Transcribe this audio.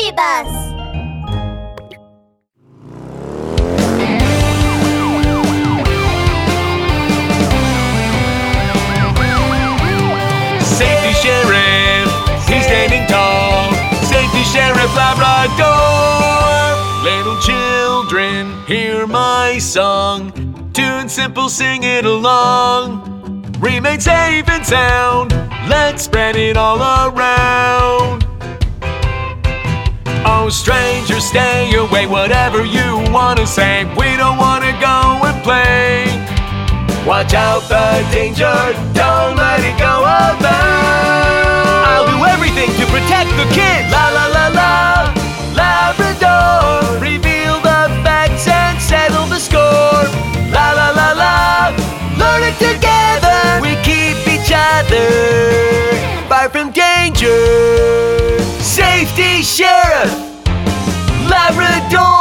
Baby Bus. Safety Sheriff, he's standing tall. Safety Sheriff Labrador. Little children, hear my song. Tune simple, sing it along. Remain safe and sound. Let's spread it all around. Stranger, stay away. Whatever you wanna say, we don't wanna go and play. Watch out the danger, don't let it go alone. I'll do everything to protect the kids. La la la la, Labrador. Reveal the facts and settle the score. La la la la, learn it together. We keep each other far from danger. Safety Sheriff, Tr